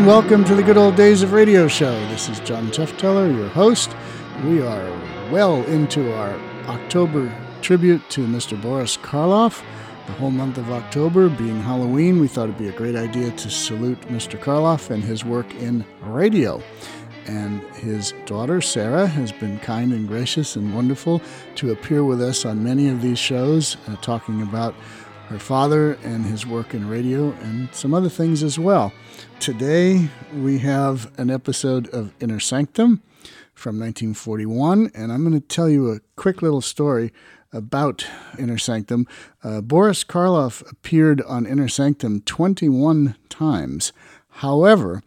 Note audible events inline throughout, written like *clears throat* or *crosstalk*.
and welcome to the Good Old Days of Radio Show. This is John Tefteller, your host. We are well into our October tribute to Mr. Boris Karloff. The whole month of October being Halloween, we thought it'd be a great idea to salute Mr. Karloff and his work in radio. And his daughter, Sara, has been kind and gracious and wonderful to appear with us on many of these shows, uh, talking about her father and his work in radio and some other things as well. Today we have an episode of Inner Sanctum from 1941, and I'm going to tell you a quick little story about Inner Sanctum. Uh, Boris Karloff appeared on Inner Sanctum 21 times. However,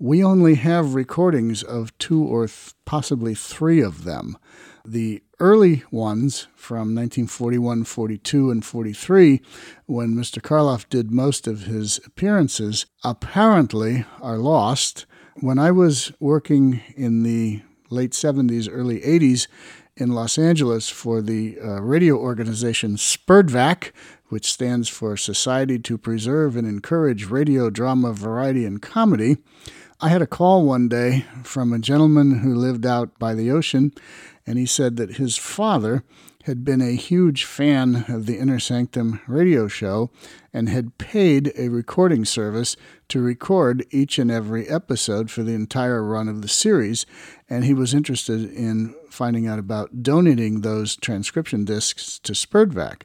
we only have recordings of two or th- possibly three of them. The early ones from 1941, 42, and 43, when Mr. Karloff did most of his appearances, apparently are lost. When I was working in the late 70s, early 80s in Los Angeles for the uh, radio organization SPERDVAC, which stands for Society to Preserve and Encourage Radio, Drama, Variety, and Comedy, I had a call one day from a gentleman who lived out by the ocean, and he said that his father had been a huge fan of the Inner Sanctum radio show and had paid a recording service to record each and every episode for the entire run of the series. And he was interested in finding out about donating those transcription discs to SPERDVAC.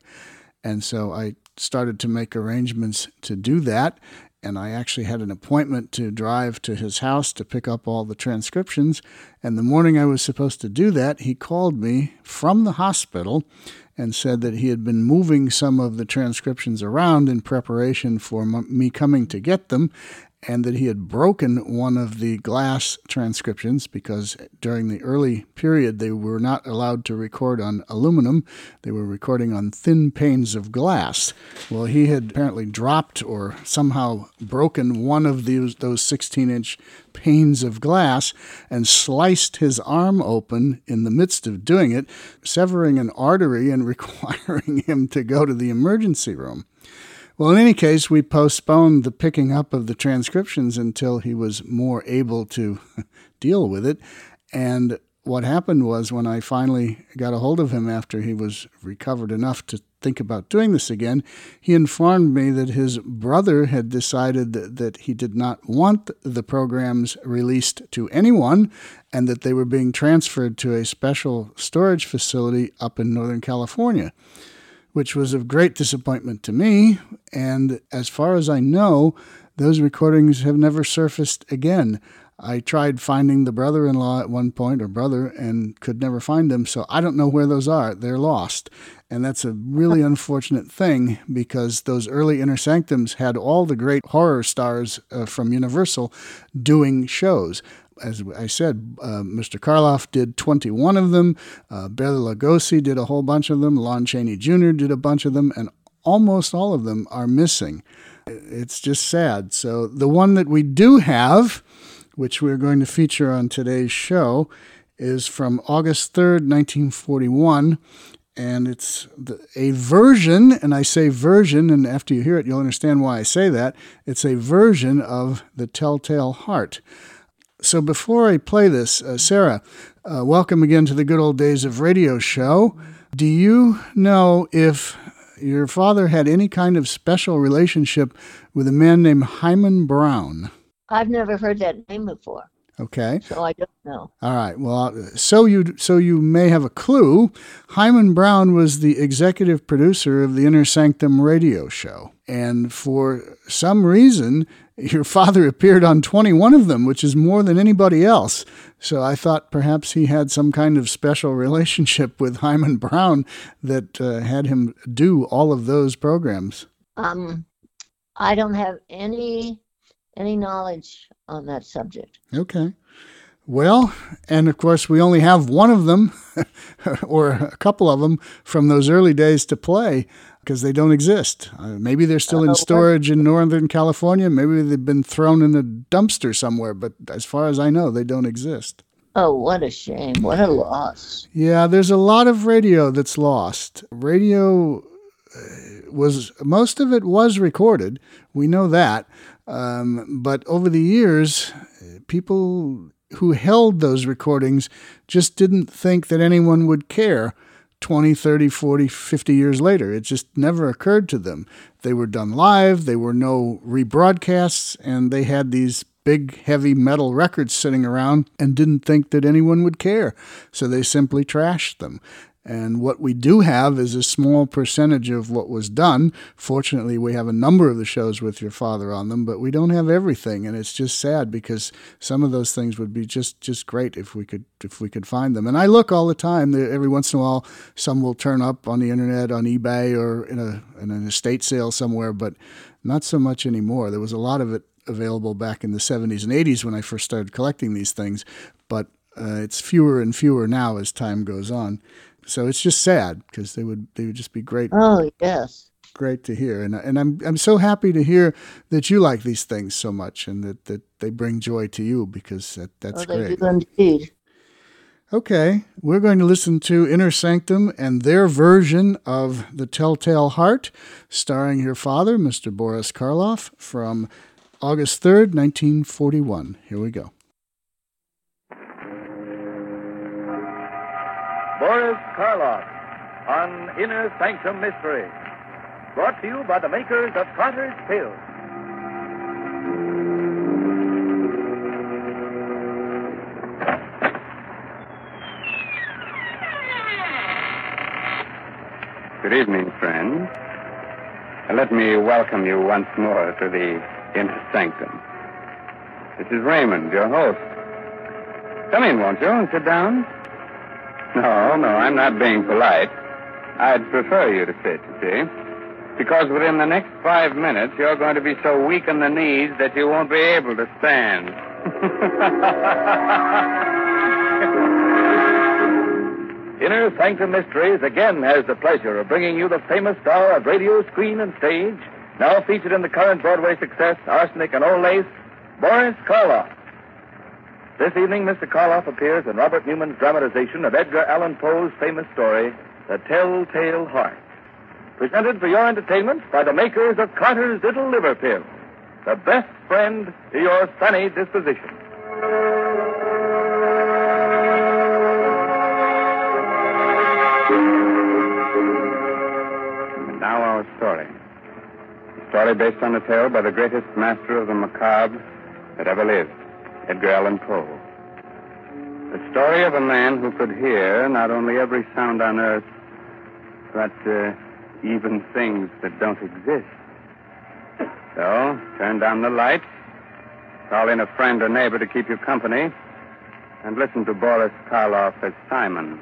And so I started to make arrangements to do that and I actually had an appointment to drive to his house to pick up all the transcriptions. And the morning I was supposed to do that, he called me from the hospital and said that he had been moving some of the transcriptions around in preparation for me coming to get them and that he had broken one of the glass transcriptions because during the early period they were not allowed to record on aluminum. They were recording on thin panes of glass. Well, he had apparently dropped or somehow broken one of these, those 16 inch panes of glass and sliced his arm open in the midst of doing it, severing an artery and *laughs* requiring him to go to the emergency room. Well, in any case, we postponed the picking up of the transcriptions until he was more able to *laughs* deal with it. And what happened was when I finally got a hold of him after he was recovered enough to think about doing this again, he informed me that his brother had decided that, he did not want the programs released to anyone and that they were being transferred to a special storage facility up in Northern California which was of great disappointment to me. And as far as I know, those recordings have never surfaced again. I tried finding the brother in law at one point, or brother, and could never find them. So I don't know where those are. They're lost. And that's a really *laughs* unfortunate thing because those early Inner Sanctums had all the great horror stars uh, from Universal doing shows as I said, uh, Mr. Karloff did 21 of them. Uh, Bela Lugosi did a whole bunch of them. Lon Chaney Jr. did a bunch of them, and almost all of them are missing. It's just sad. So the one that we do have, which we're going to feature on today's show, is from August 3rd, 1941. And it's a version, and I say version, and after you hear it, you'll understand why I say that. It's a version of The Telltale Heart. So before I play this, uh, Sara, uh, welcome again to the Good Old Days of Radio show. Do you know if your father had any kind of special relationship with a man named Himan Brown? I've never heard that name before. Okay. So I don't know. All right. Well, so you so you may have a clue. Himan Brown was the executive producer of the Inner Sanctum radio show, and for some reason, your father appeared on 21 of them, which is more than anybody else. So I thought perhaps he had some kind of special relationship *laughs* with Himan Brown that uh, had him do all of those programs. Um, I don't have any any knowledge on that subject. Okay. Well, and of course, we only have one of them, *laughs* or a couple of them, from those early days to play because they don't exist. Uh, maybe they're still in storage in Northern California. Maybe they've been thrown in a dumpster somewhere, but as far as I know, they don't exist. Oh, what a shame. What a loss. Yeah, there's a lot of radio that's lost. Radio uh, was, most of it was recorded. We know that. Um, but over the years, people who held those recordings just didn't think that anyone would care 20, 30, 40, 50 years later. It just never occurred to them. They were done live, they were no rebroadcasts, and they had these big, heavy metal records sitting around and didn't think that anyone would care. So they simply trashed them. And what we do have is a small percentage of what was done. Fortunately, we have a number of the shows with your father on them, but we don't have everything, and it's just sad because some of those things would be just just great if we could if we could find them. And I look all the time. Every once in a while, some will turn up on the internet, on eBay, or in a in an estate sale somewhere, but not so much anymore. There was a lot of it available back in the 70s and 80s when I first started collecting these things, but uh, it's fewer and fewer now as time goes on. So it's just sad because they would they would just be great. Oh yes, great to hear, and and I'm I'm so happy to hear that you like these things so much and that, that they bring joy to you because that, that's oh, great. Indeed. Okay, we're going to listen to Inner Sanctum and their version of The Telltale Heart, starring your father, Mr. Boris Karloff, from August 3rd, 1941. Here we go. Boris Karloff on Inner Sanctum Mystery. Brought to you by the makers of Carter's Pills. Good evening, friends. Let me welcome you once more to the Inner Sanctum. This is Raymond, your host. Come in, won't you, and sit down? No, no, I'm not being polite. I'd prefer you to sit, you see. Because within the next five minutes, you're going to be so weak in the knees that you won't be able to stand. *laughs* Inner Sanctum Mysteries again has the pleasure of bringing you the famous star of radio, screen, and stage, now featured in the current Broadway success, Arsenic and Old Lace, Boris Karloff. This evening, Mr. Karloff appears in Robert Newman's dramatization of Edgar Allan Poe's famous story, The Telltale Heart. Presented for your entertainment by the makers of Carter's Little Liver Pill, the best friend to your sunny disposition. And now our story. A story based on a tale by the greatest master of the macabre that ever lived. Edgar Allan Poe. The story of a man who could hear not only every sound on earth, but uh, even things that don't exist. So, turn down the lights, call in a friend or neighbor to keep you company, and listen to Boris Karloff as Simon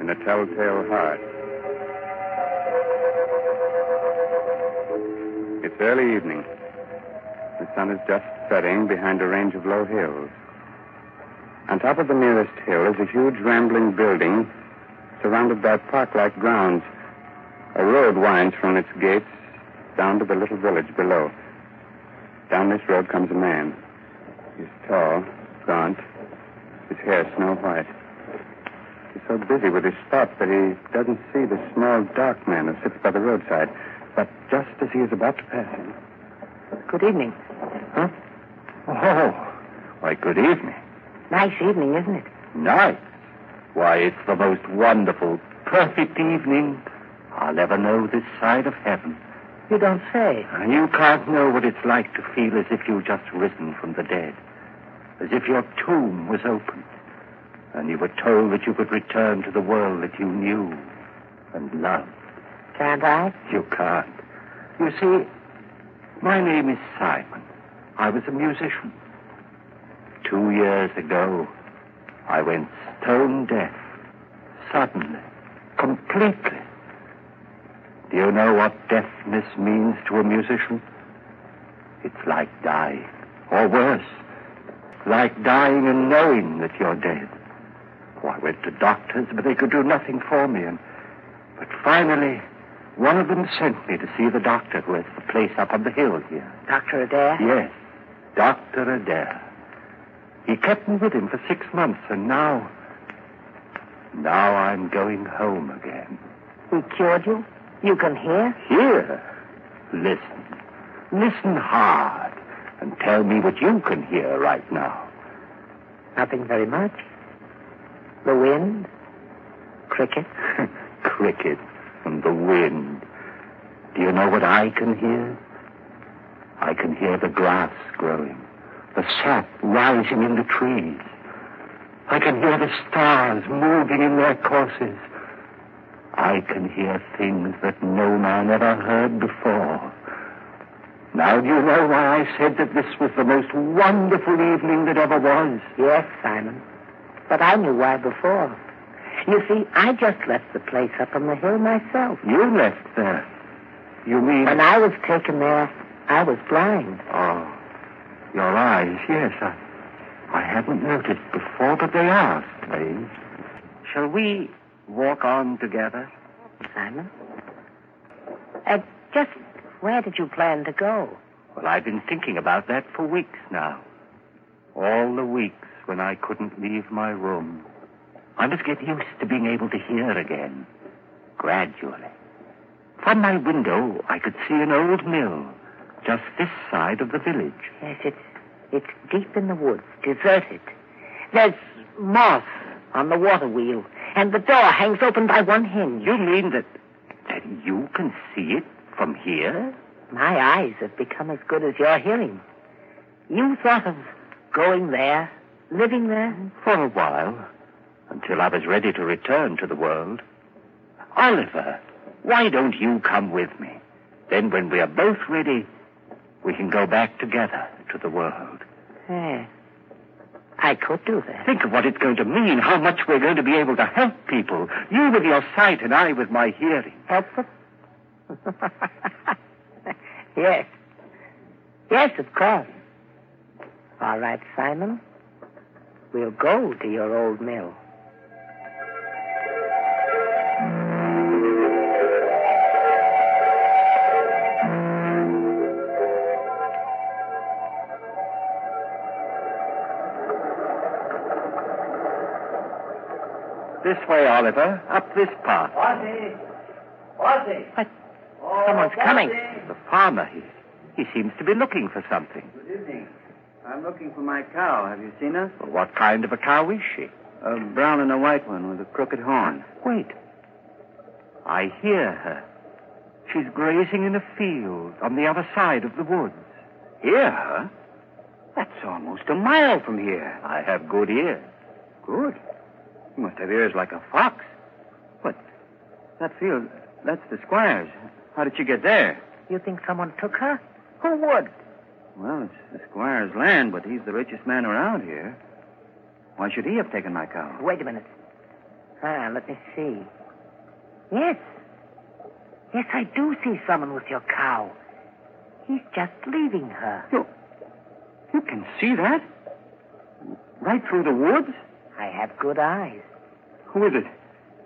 in A Telltale Heart. It's early evening. The sun is just setting behind a range of low hills. On top of the nearest hill is a huge rambling building surrounded by park-like grounds. A road winds from its gates down to the little village below. Down this road comes a man. He's tall, gaunt, his hair snow white. He's so busy with his thoughts that he doesn't see the small, dark man who sits by the roadside. But just as he is about to pass him, Good evening. Oh, why, good evening. Nice evening, isn't it? Nice. Why, it's the most wonderful, perfect evening I'll ever know this side of heaven. You don't say. And you can't know what it's like to feel as if you've just risen from the dead. As if your tomb was opened. And you were told that you could return to the world that you knew and loved. Can't I? You can't. You see, my name is Simon. I was a musician. Two years ago, I went stone deaf. Suddenly. Completely. Do you know what deafness means to a musician? It's like dying. Or worse. Like dying and knowing that you're dead. Oh, I went to doctors, but they could do nothing for me. And, but finally, one of them sent me to see the doctor who has the place up on the hill here. Dr. Adair? Yes, Dr. Adair. He kept me with him for six months, and now. Now I'm going home again. He cured you? You can hear? Hear? Listen. Listen hard. and tell me what you can hear right now. Nothing very much. The wind, crickets. *laughs* Crickets and the wind. Do you know what I can hear? I can hear the grass growing, the sap rising in the trees. I can hear the stars moving in their courses. I can hear things that no man ever heard before. Now, do you know why I said that this was the most wonderful evening that ever was? Yes, Simon. But I knew why before. You see, I just left the place up on the hill myself. You left there. You mean... When I was taken there, I was blind. Oh, your eyes, yes. I, I hadn't noticed before, but they are strange. Shall we walk on together? Simon? Uh, just where did you plan to go? Well, I've been thinking about that for weeks now. All the weeks when I couldn't leave my room. I must get used to being able to hear again. Gradually. From my window, I could see an old mill just this side of the village. Yes, it's it's deep in the woods, deserted. There's moss on the water wheel, and the door hangs open by one hinge. You mean that that you can see it from here? My eyes have become as good as your hearing. You thought of going there, living there? For a while, until I was ready to return to the world. Oliver, why don't you come with me? Then, when we are both ready, we can go back together to the world. Eh, I could do that. Think of what it's going to mean, how much we're going to be able to help people. You with your sight and I with my hearing. Help them? *laughs* yes. Yes, of course. All right, Simon. We'll go to your old mill. This way, Oliver. Up this path. Bossy! Bossy! What? Oh, Someone's coming. Bossy! The farmer, he, he seems to be looking for something. Good evening. I'm looking for my cow. Have you seen her? Well, what kind of a cow is she? A brown and a white one with a crooked horn. Wait. I hear her. She's grazing in a field on the other side of the woods. Hear her? That's almost a mile from here. I have good ears. Good. You must have ears like a fox. But that field, that's the squire's. How did you get there? You think someone took her? Who would? Well, it's the squire's land, but he's the richest man around here. Why should he have taken my cow? Wait a minute. Ah, let me see. Yes. Yes, I do see someone with your cow. He's just leaving her. You, you can see that? Right through the woods? I have good eyes. Who is it?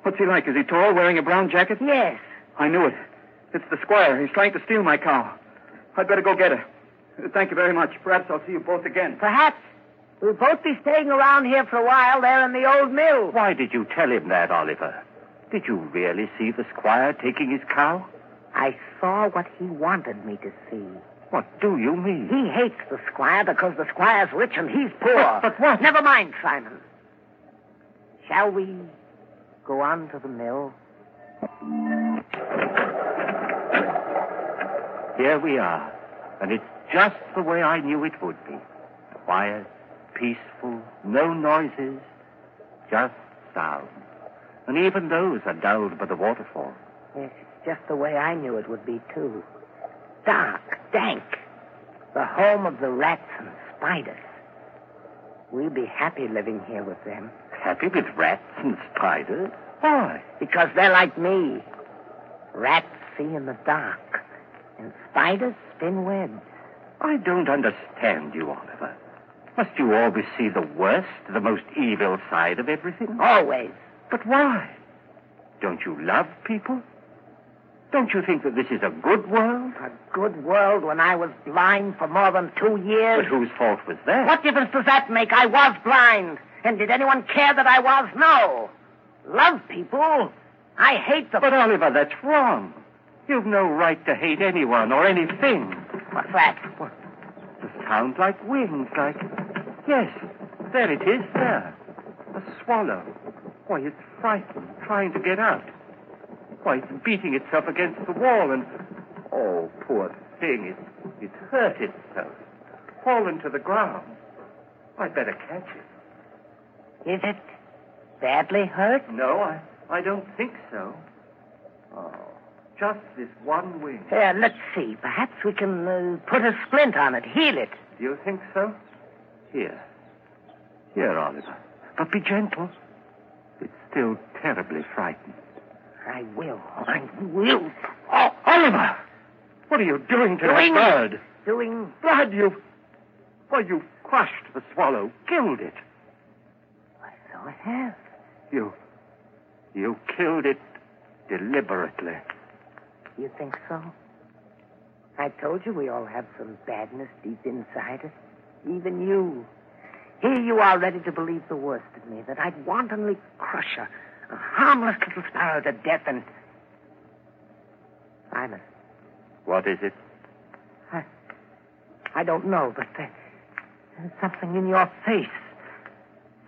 What's he like? Is he tall, wearing a brown jacket? Yes. I knew it. It's the squire. He's trying to steal my cow. I'd better go get her. Thank you very much. Perhaps I'll see you both again. Perhaps. We'll both be staying around here for a while there in the old mill. Why did you tell him that, Oliver? Did you really see the squire taking his cow? I saw what he wanted me to see. What do you mean? He hates the squire because the squire's rich and he's poor. But- but what? Never mind, Simon. Shall we go on to the mill? Here we are. And it's just the way I knew it would be. Quiet, peaceful, no noises, just sound. And even those are dulled by the waterfall. Yes, it's just the way I knew it would be, too. Dark, dank. The home of the rats and spiders. We'll be happy living here with them. Happy with rats and spiders? Why? Because they're like me. Rats see in the dark, and spiders spin webs. I don't understand you, Oliver. Must you always see the worst, the most evil side of everything? Always. But why? Don't you love people? Don't you think that this is a good world? A good world when I was blind for more than two years. But whose fault was that? What difference does that make? I was blind. And did anyone care that I was? No. Love people. I hate them. But, Oliver, that's wrong. You've no right to hate anyone or anything. What's that? What? The sound like wings, like. Yes, there it is, there. A swallow. Why, it's frightened, trying to get out. Why, it's beating itself against the wall and. Oh, poor thing, it's, it's hurt itself. Fallen to the ground. I'd better catch it. Is it badly hurt? No, I, I don't think so. Oh, just this one wing. Here, let's see. Perhaps we can uh, put a splint on it, heal it. Do you think so? Here. Here, Oliver. But be gentle. It's still terribly frightened. I will. I will. Oh, Oliver! What are you doing to Doing- that bird? Doing. Blood, you. Why, you've crushed the swallow, killed it. So have. You. You killed it deliberately. You think so? I told you we all have some badness deep inside us. Even you. Here you are ready to believe the worst of me, that I'd wantonly crush a, a harmless little sparrow to death and. Simon, What is it? I, I don't know, but there, there's something in your face.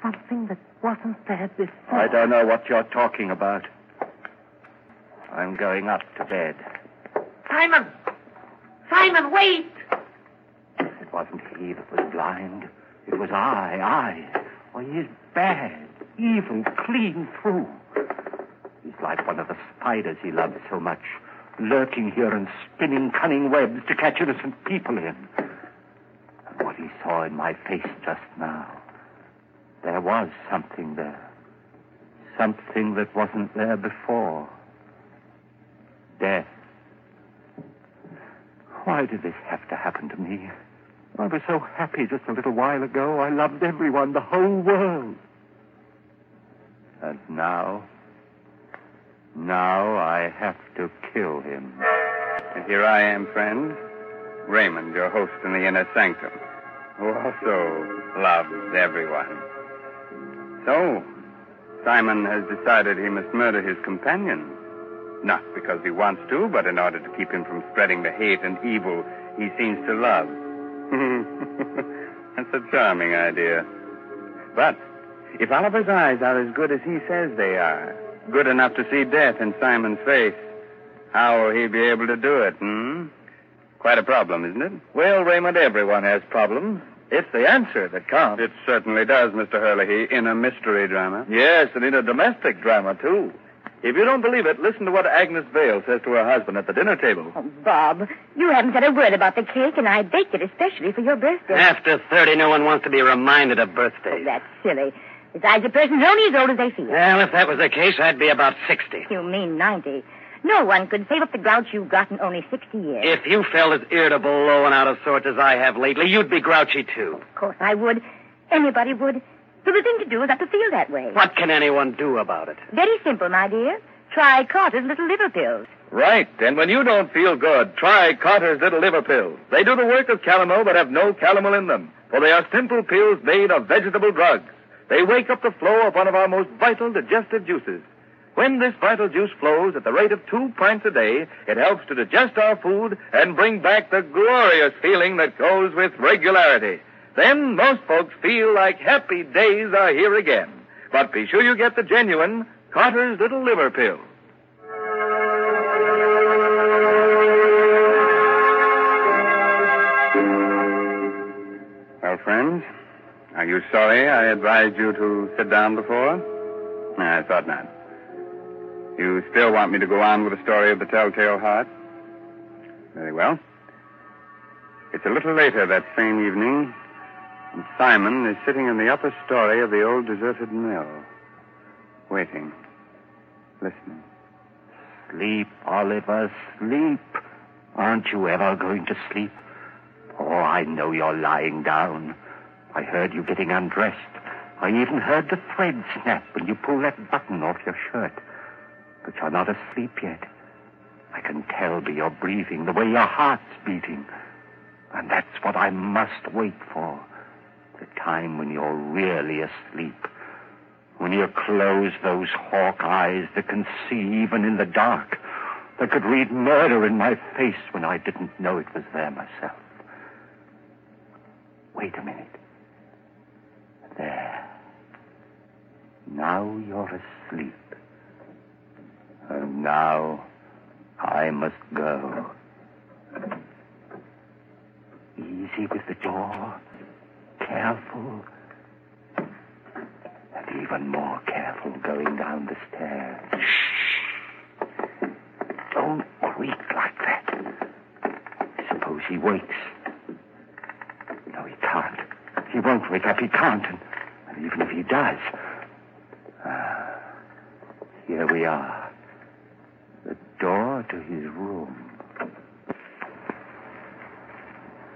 Something that wasn't there before. I don't know what you're talking about. I'm going up to bed. Simon! Simon, wait! It wasn't he that was blind. It was I, I. Oh, he is bad, evil, clean through. He's like one of the spiders he loves so much, lurking here and spinning cunning webs to catch innocent people in. And what he saw in my face just now, there was something there. Something that wasn't there before. Death. Why did this have to happen to me? I was so happy just a little while ago. I loved everyone, the whole world. And now, now I have to kill him. And here I am, friend, Raymond, your host in the inner sanctum, who also loves everyone. So, Simon has decided he must murder his companion. Not because he wants to, but in order to keep him from spreading the hate and evil he seems to love. *laughs* That's a charming idea. But if Oliver's eyes are as good as he says they are, good enough to see death in Simon's face, how will he be able to do it, hmm? Quite a problem, isn't it? Well, Raymond, everyone has problems. It's the answer that counts. It certainly does, Mr. Hurley, in a mystery drama. Yes, and in a domestic drama, too. If you don't believe it, listen to what Agnes Vale says to her husband at the dinner table. Oh, Bob, you haven't said a word about the cake, and I baked it especially for your birthday. After 30, no one wants to be reminded of Oh, birthdays. that's silly. Besides, a person's only as old as they feel. Well, if that was the case, I'd be about 60. You mean 90. No one could save up the grouch you've got in only 60 years. If you felt as irritable, low, and out of sorts as I have lately, you'd be grouchy, too. Of course I would. Anybody would. So the thing to do is not to feel that way. What can anyone do about it? Very simple, my dear. Try Carter's little liver pills. Right, and when you don't feel good, try Carter's Little Liver Pills. They do the work of calomel but have no calomel in them, for they are simple pills made of vegetable drugs. They wake up the flow of one of our most vital digestive juices. When this vital juice flows at the rate of two pints a day, it helps to digest our food and bring back the glorious feeling that goes with regularity. Then most folks feel like happy days are here again. But be sure you get the genuine Carter's Little Liver Pill. Well, friends, are you sorry I advised you to sit down before? I thought not. You still want me to go on with the story of the Telltale Heart? Very well. It's a little later that same evening, and Simon is sitting in the upper story of the old deserted mill, waiting, listening. Sleep, Oliver, sleep. Aren't you ever going to sleep? Oh, I know you're lying down. I heard you getting undressed. I even heard the thread snap when you pulled that button off your shirt. But you're not asleep yet. I can tell by your breathing, the way your heart's beating. And that's what I must wait for. The time when you're really asleep. When you close those hawk eyes that can see even in the dark. That could read murder in my face when I didn't know it was there myself. Wait a minute. There. Now you're asleep. And now I must go. Easy with the door. Careful. And even more careful going down the stairs. Shh. Don't creak like that. Suppose he wakes. No, he can't. He won't wake up. He can't. And, and even if he does. Ah, here we are. Door to his room.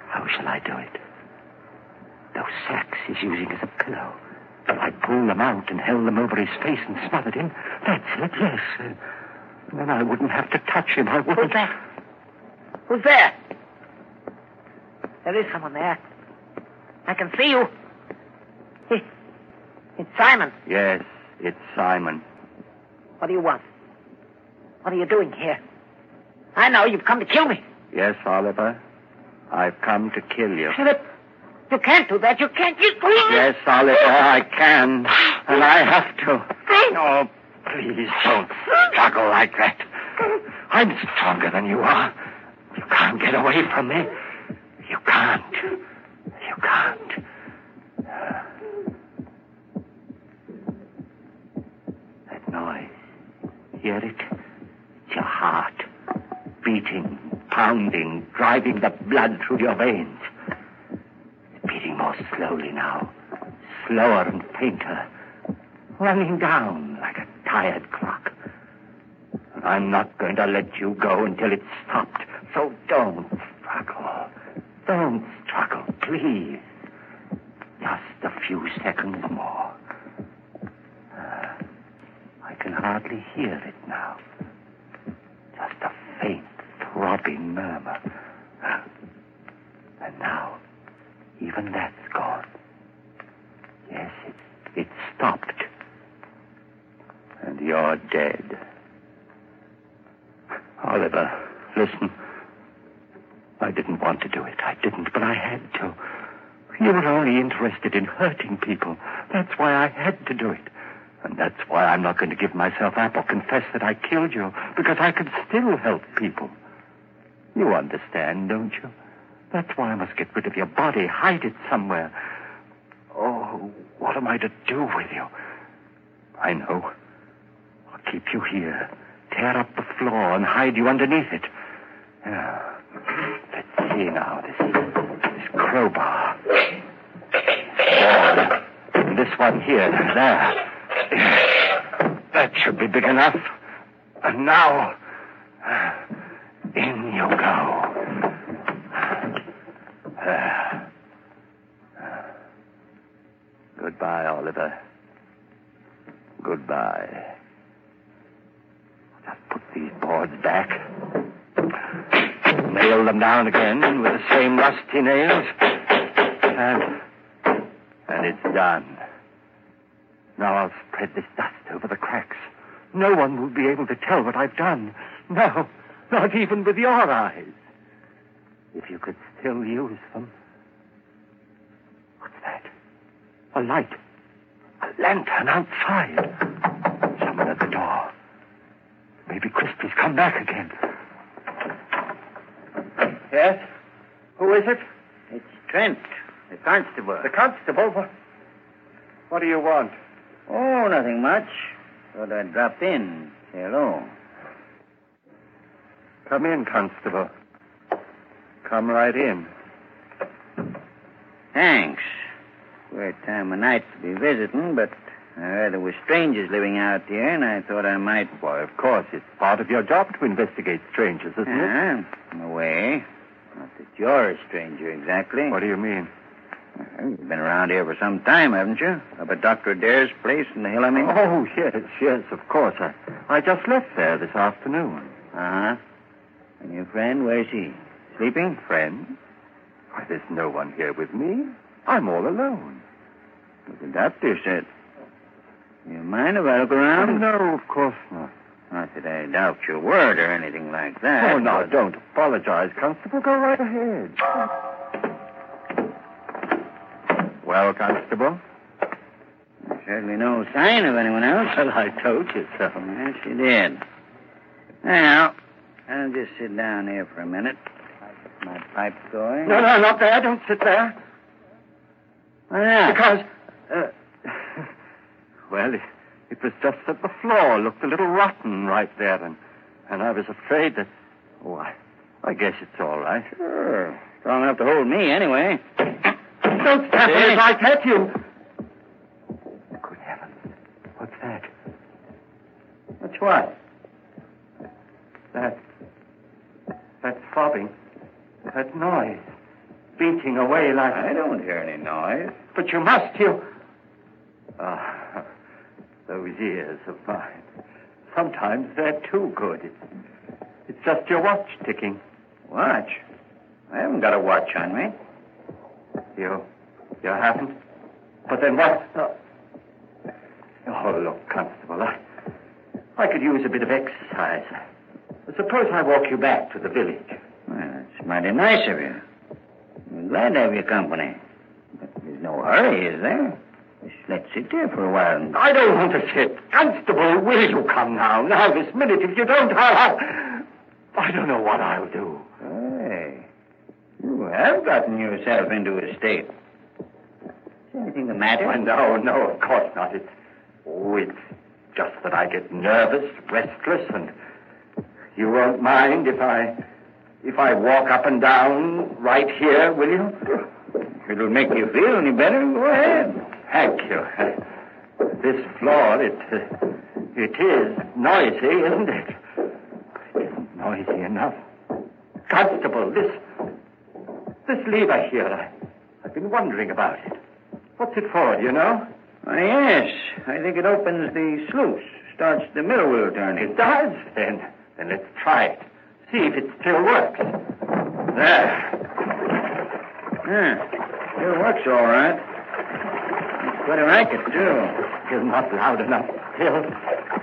How shall I do it? Those sacks he's using as a pillow. If I pull them out and held them over his face and smothered him, that's it, yes. Uh, then I wouldn't have to touch him. I wouldn't. Who's there? Who's there? There is someone there. I can see you. It's Simon. Yes, it's Simon. What do you want? What are you doing here? I know you've come to kill me. Yes, Oliver. I've come to kill you. Philip, you can't do that. You can't. You... Yes, Oliver, I can. And I have to. Oh, please don't struggle like that. I'm stronger than you are. You can't get away from me. You can't. You can't. That noise. Hear it? Your heart. Beating, pounding, driving the blood through your veins. It's beating more slowly now. Slower and fainter. Running down like a tired clock. And I'm not going to let you go until it's stopped. So don't struggle. Don't struggle, please. Just a few seconds more. Ah, I can hardly hear it now. Just a faint, throbbing murmur. And now, even that's gone. Yes, it, it stopped. And you're dead. Oliver, listen. I didn't want to do it. I didn't, but I had to. You were only interested in hurting people. That's why I had to do it. And that's why I'm not going to give myself up or confess that I killed you, because I could still help people. You understand, don't you? That's why I must get rid of your body, hide it somewhere. Oh, what am I to do with you? I know. I'll keep you here, tear up the floor, and hide you underneath it. Yeah. *clears throat* Let's see now, this, this crowbar. And this one here, there. That should be big enough. And now, go. Goodbye, Oliver. Goodbye. Just put these boards back. Nail them down again with the same rusty nails. And. And it's done. Now I'll spread this dust over the cracks. No one will be able to tell what I've done. No, not even with your eyes. If you could still use them. What's that? A light. A lantern outside. Someone at the door. Maybe Christie's come back again. Yes? Who is it? It's Trent, the constable. The constable? What, what do you want? Oh, nothing much. Thought I'd drop in. Say hello. Come in, constable. Come right in. Thanks. Queer time of night to be visiting, but I heard there were strangers living out here, and I thought I might. Why, of course, it's part of your job to investigate strangers, isn't it? Ah, in a way. Not that you're a stranger exactly. What do you mean? Well, You've been around here for some time, haven't you? Up at Dr. Adair's place in the hill, I mean? Oh, yes, yes, of course. I, I just left there this afternoon. Uh-huh. And your friend, where's he? Sleeping? Friend? Why, there's no one here with me. I'm all alone. What the doctor said. You mind if I look around? no, of course not. Not that I doubt your word or anything like that. Oh, now, but- don't apologize, Constable. Go right ahead. Well, Constable? Certainly no sign of anyone else. *laughs* Well, I told you so. Yes, you did. Now, I'll just sit down here for a minute. Get my pipe going. No, no, not there. Don't sit there. Why not? Because, uh, *laughs* well, it, it was just that the floor looked a little rotten right there, and, and I was afraid that, oh, I, I guess it's all right. Sure. Strong enough to hold me, anyway. Don't step See? it, I hurt you. Good heavens. What's that? What's what? That, that throbbing, that noise, beating away like... I don't hear any noise. But you must, you... Ah, *laughs* those ears of mine. Sometimes they're too good. It's, it's just your watch ticking. Watch? I haven't got a watch on me. You, you haven't? But then what? Oh, oh look, Constable, I, I could use a bit of exercise. Suppose I walk you back to the village. Well, that's mighty nice of you. I'm glad to have your company. But there's no hurry, is there? Just let's sit here for a while. And... I don't want to sit. Constable, will you come now? Now, this minute. If you don't, I'll... I don't know what I'll do. Hey, you have gotten yourself into a state. Is anything the matter? Oh, no, no, of course not. It's, oh, it's just that I get nervous, restless, and you won't mind if I, if I walk up and down right here, will you? If it'll make you feel any better, go ahead. Thank you. This floor, it, uh, it is noisy, isn't it? It isn't noisy enough. Constable, this, this lever here, I, I've been wondering about it. What's it for, do you know? Yes. I think it opens the sluice, starts the mill wheel turning. It does? Then, then let's try it. See if it still works. There. Yeah, still works all right. It's quite a racket, too. Still not loud enough. Still.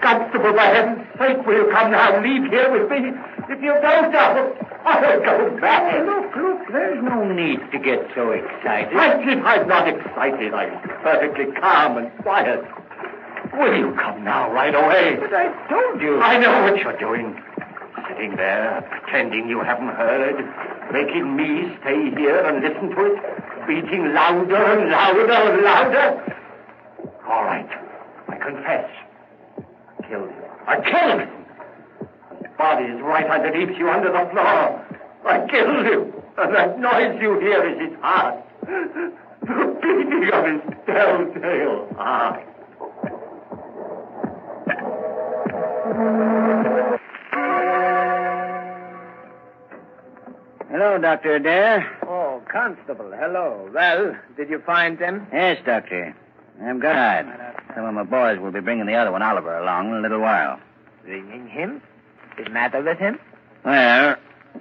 Constable, for heaven's sake, will you come now? Leave here with me. If you don't, I'll, I'll go back. Hey, look, look, there's no need to get so excited. I think I'm not excited. I'm perfectly calm and quiet. Will you come now, right away? But I told you. I know what you're doing. Sitting there, pretending you haven't heard, making me stay here and listen to it, beating louder and louder and louder. All right, I confess. I killed him. I killed him. His body is right underneath you, under the floor. I killed him, and that noise you hear is his heart. The beating of his telltale heart. Hello, Dr. Adair. Oh, Constable, hello. Well, did you find them? Yes, Doctor. I'm glad. Some of my boys will be bringing the other one, Oliver, along in a little while. Bringing him? The matter with him? Well,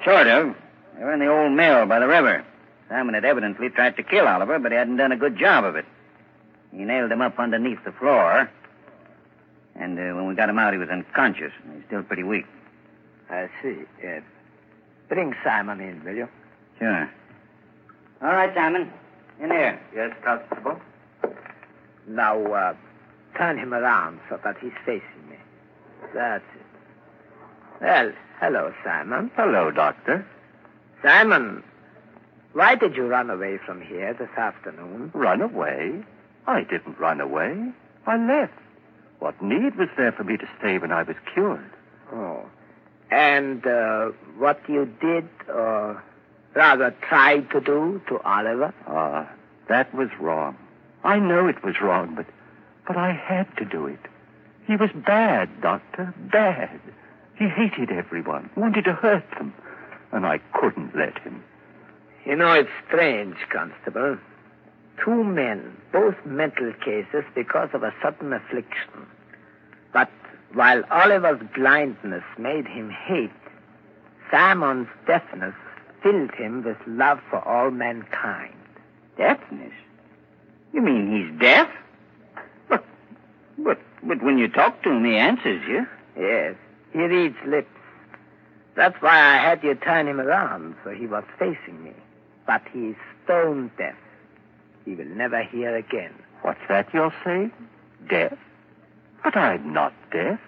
sort of. They were in the old mill by the river. Simon had evidently tried to kill Oliver, but he hadn't done a good job of it. He nailed him up underneath the floor. And uh, when we got him out, he was unconscious. He's still pretty weak. I see. Uh, bring Simon in, will you? Sure. All right, Simon. In here. Yes, Constable? Now, uh, turn him around so that he's facing me. That's it. Well, hello, Simon. Hello, Doctor. Simon, why did you run away from here this afternoon? Run away? I didn't run away. I left. What need was there for me to stay when I was cured? Oh. And uh, what you did, or rather tried to do to Oliver? Ah, that was wrong. I know it was wrong, but but I had to do it. He was bad, Doctor, bad. He hated everyone, wanted to hurt them, and I couldn't let him. You know, it's strange, Constable. Two men, both mental cases because of a sudden affliction. But while Oliver's blindness made him hate, Simon's deafness filled him with love for all mankind. Deafness? You mean he's deaf? But, but, but when you talk to him, he answers you. Yes, he reads lips. That's why I had you turn him around so he was facing me. But he's stone deaf. He will never hear again. What's that you're saying? Deaf? But I'm not deaf.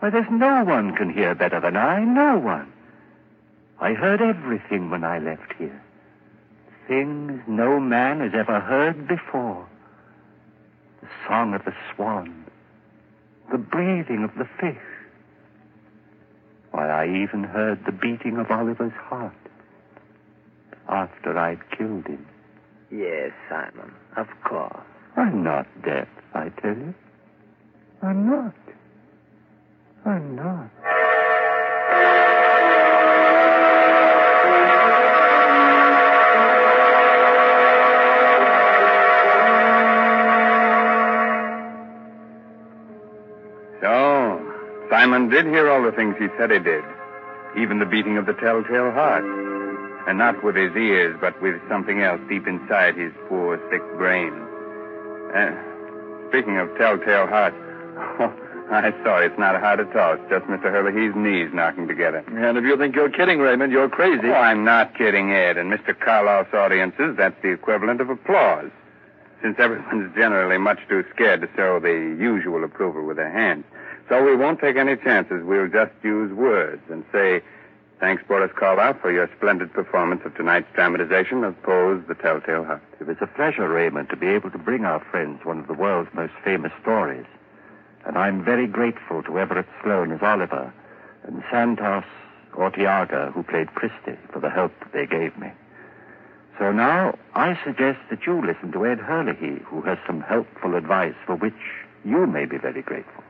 Why, there's no one can hear better than I. No one. I heard everything when I left here. Things no man has ever heard before. The song of the swan. The breathing of the fish. Why, I even heard the beating of Oliver's heart. After I'd killed him. Yes, Simon, of course. I'm not deaf, I tell you. I'm not. I'm not. So, Simon did hear all the things he said he did, even the beating of the telltale heart. And not with his ears, but with something else deep inside his poor, sick brain. Uh, speaking of telltale hearts, *laughs* oh, I'm sorry, it's not a heart at all. It's just Mr. Herlihy's knees knocking together. And if you think you're kidding, Raymond, you're crazy. Oh, I'm not kidding, Ed. In Mr. Karloff's audiences, that's the equivalent of applause. Since everyone's generally much too scared to show the usual approval with their hands. So we won't take any chances. We'll just use words and say, thanks, Boris Karloff, for your splendid performance of tonight's dramatization of Poe's The Telltale Heart. It was a pleasure, Raymond, to be able to bring our friends one of the world's most famous stories. And I'm very grateful to Everett Sloane as Oliver and Santos Ortega, who played Christie, for the help that they gave me. So now I suggest that you listen to Ed Herlihy, who has some helpful advice for which you may be very grateful.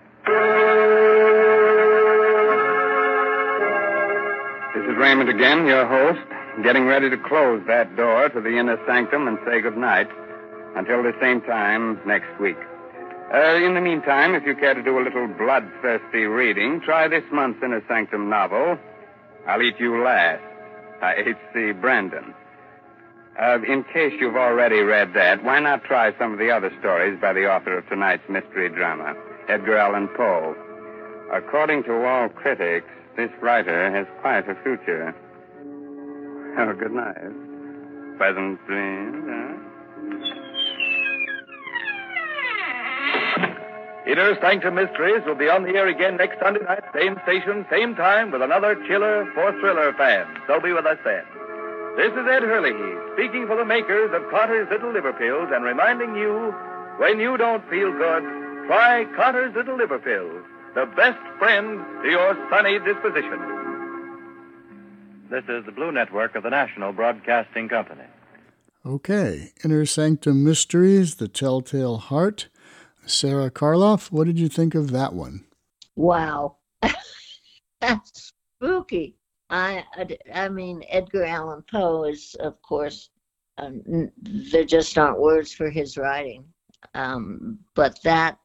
This is Raymond again, your host, getting ready to close that door to the inner sanctum and say good night until the same time next week. Uh, in the meantime, if you care to do a little bloodthirsty reading, try this month's Inner Sanctum novel, I'll Eat You Last, by H.C. Branson. Uh, in case you've already read that, why not try some of the other stories by the author of tonight's mystery drama, Edgar Allan Poe? According to all critics, this writer has quite a future. Have a good night. Pleasant dreams, huh? Inner Sanctum Mysteries will be on the air again next Sunday night, same station, same time, with another chiller for thriller fans. So be with us then. This is Ed Herlihy, speaking for the makers of Carter's Little Liver Pills and reminding you, when you don't feel good, try Carter's Little Liver Pills, the best friend to your sunny disposition. This is the Blue Network of the National Broadcasting Company. Okay, Inner Sanctum Mysteries, The Telltale Heart. Sara Karloff, what did you think of that one? Wow. *laughs* That's spooky. I, I mean, Edgar Allan Poe is, of course, um, there just aren't words for his writing. Um, but that,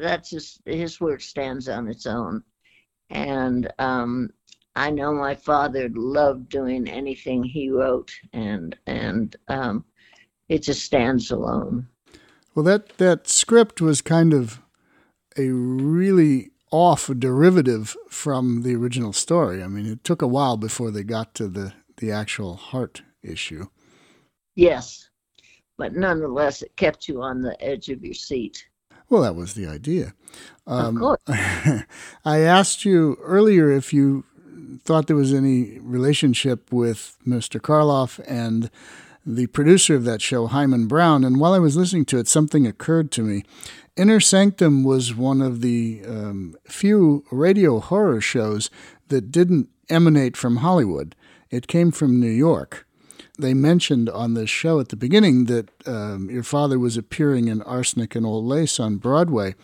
that's just, his work stands on its own. And um, I know my father loved doing anything he wrote, and, and um, it just stands alone. Well, that, that script was kind of a really off derivative from the original story. I mean, it took a while before they got to the, the actual heart issue. Yes, but nonetheless, it kept you on the edge of your seat. Well, that was the idea. Um, of course. *laughs* I asked you earlier if you thought there was any relationship with Mr. Karloff and the producer of that show, Himan Brown. And while I was listening to it, something occurred to me. Inner Sanctum was one of the um, few radio horror shows that didn't emanate from Hollywood. It came from New York. They mentioned on this show at the beginning that um, your father was appearing in Arsenic and Old Lace on Broadway.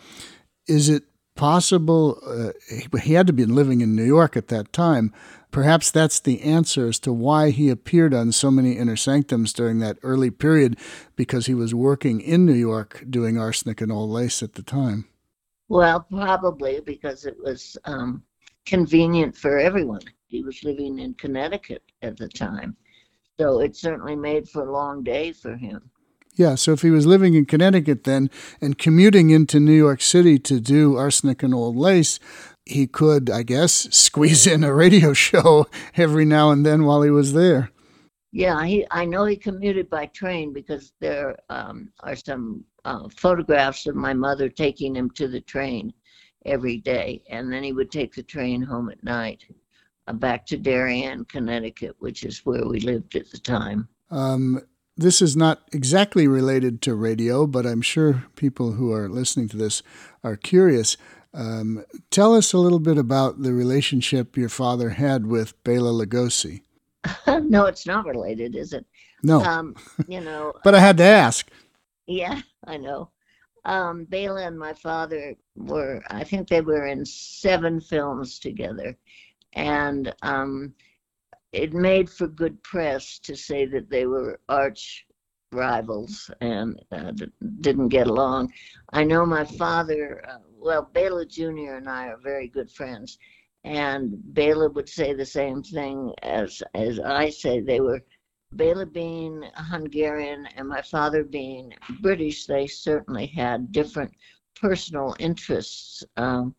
Is it possible? Uh, he had to be living in New York at that time. Perhaps that's the answer as to why he appeared on so many inner sanctums during that early period, because he was working in New York doing arsenic and old lace at the time. Well, probably because it was um, convenient for everyone. He was living in Connecticut at the time. So it certainly made for a long day for him. Yeah, so if he was living in Connecticut then and commuting into New York City to do arsenic and old lace, he could, I guess, *laughs* squeeze in a radio show every now and then while he was there. Yeah, he. I know he commuted by train because there um, are some uh, photographs of my mother taking him to the train every day, and then he would take the train home at night, back to Darien, Connecticut, which is where we lived at the time. Um, this is not exactly related to radio, but I'm sure people who are listening to this are curious. Um, tell us a little bit about the relationship your father had with Bela Lugosi. *laughs* no, it's not related, is it? No. Um, you know. *laughs* but I had to ask. Yeah, I know. Um, Bela and my father were, I think they were in seven films together. And um, it made for good press to say that they were arch rivals and uh, didn't get along. I know my father, uh, well, Bela Jr. and I are very good friends. And Bela would say the same thing as, as I say. They were Bela being Hungarian and my father being British, they certainly had different personal interests. Um,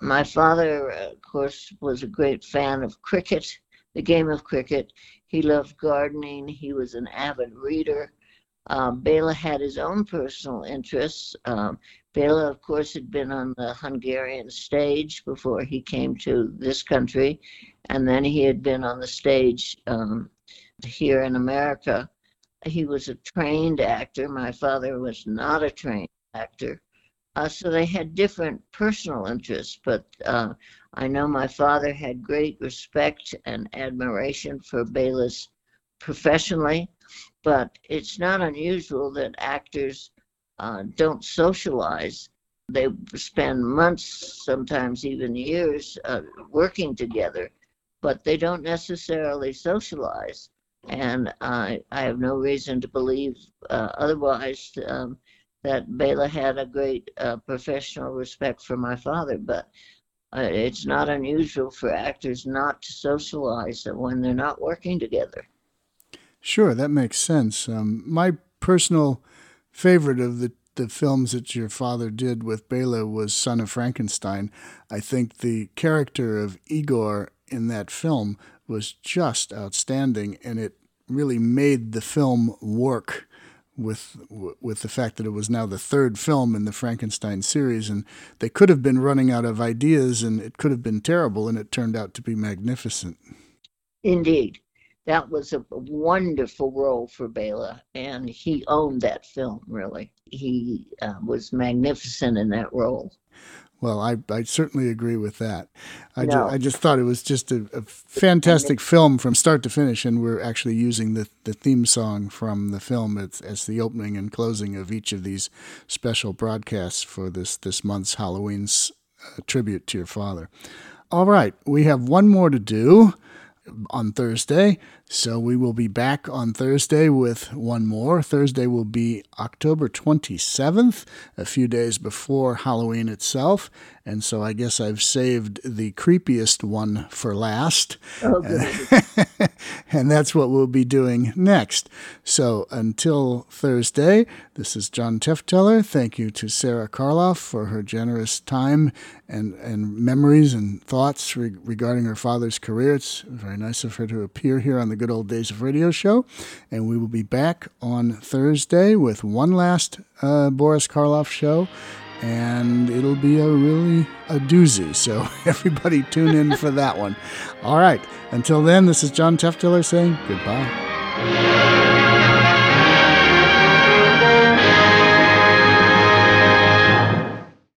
my father, of course, was a great fan of cricket, the game of cricket. He loved gardening. He was an avid reader. Um, Bela had his own personal interests. Um, Bela, of course, had been on the Hungarian stage before he came to this country, and then he had been on the stage um, here in America. He was a trained actor. My father was not a trained actor. Uh, so they had different personal interests, but uh, I know my father had great respect and admiration for Bela's professionally, but it's not unusual that actors uh, don't socialize. They spend months, sometimes even years, uh, working together, but they don't necessarily socialize and I, I have no reason to believe uh, otherwise um, that Bela had a great uh, professional respect for my father. But uh, it's not unusual for actors not to socialize when they're not working together. Sure, that makes sense. Um, my personal favorite of the the films that your father did with Bela was Son of Frankenstein. I think the character of Igor in that film was just outstanding, and it really made the film work with with the fact that it was now the third film in the Frankenstein series, and they could have been running out of ideas, and it could have been terrible, and it turned out to be magnificent. Indeed, that was a wonderful role for Bela, and he owned that film. Really, he uh, was magnificent in that role. Well, I, I certainly agree with that. I, no. ju- I just thought it was just a, a, fantastic film from start to finish, and we're actually using the, the theme song from the film as, as the opening and closing of each of these special broadcasts for this, this month's Halloween's uh, tribute to your father. All right, we have one more to do on Thursday. So we will be back on Thursday with one more. Thursday will be October 27th, a few days before Halloween itself. And so I guess I've saved the creepiest one for last. Oh, *laughs* and that's what we'll be doing next. So until Thursday, this is John Tefteller. Thank you to Sara Karloff for her generous time and, and memories and thoughts re- regarding her father's career. It's very nice of her to appear here on the Good Old Days of Radio show. And we will be back on Thursday with one last uh, Boris Karloff show. And it'll be a really a doozy. *laughs* So everybody tune in for that one. All right. Until then, this is John Tefteller saying goodbye.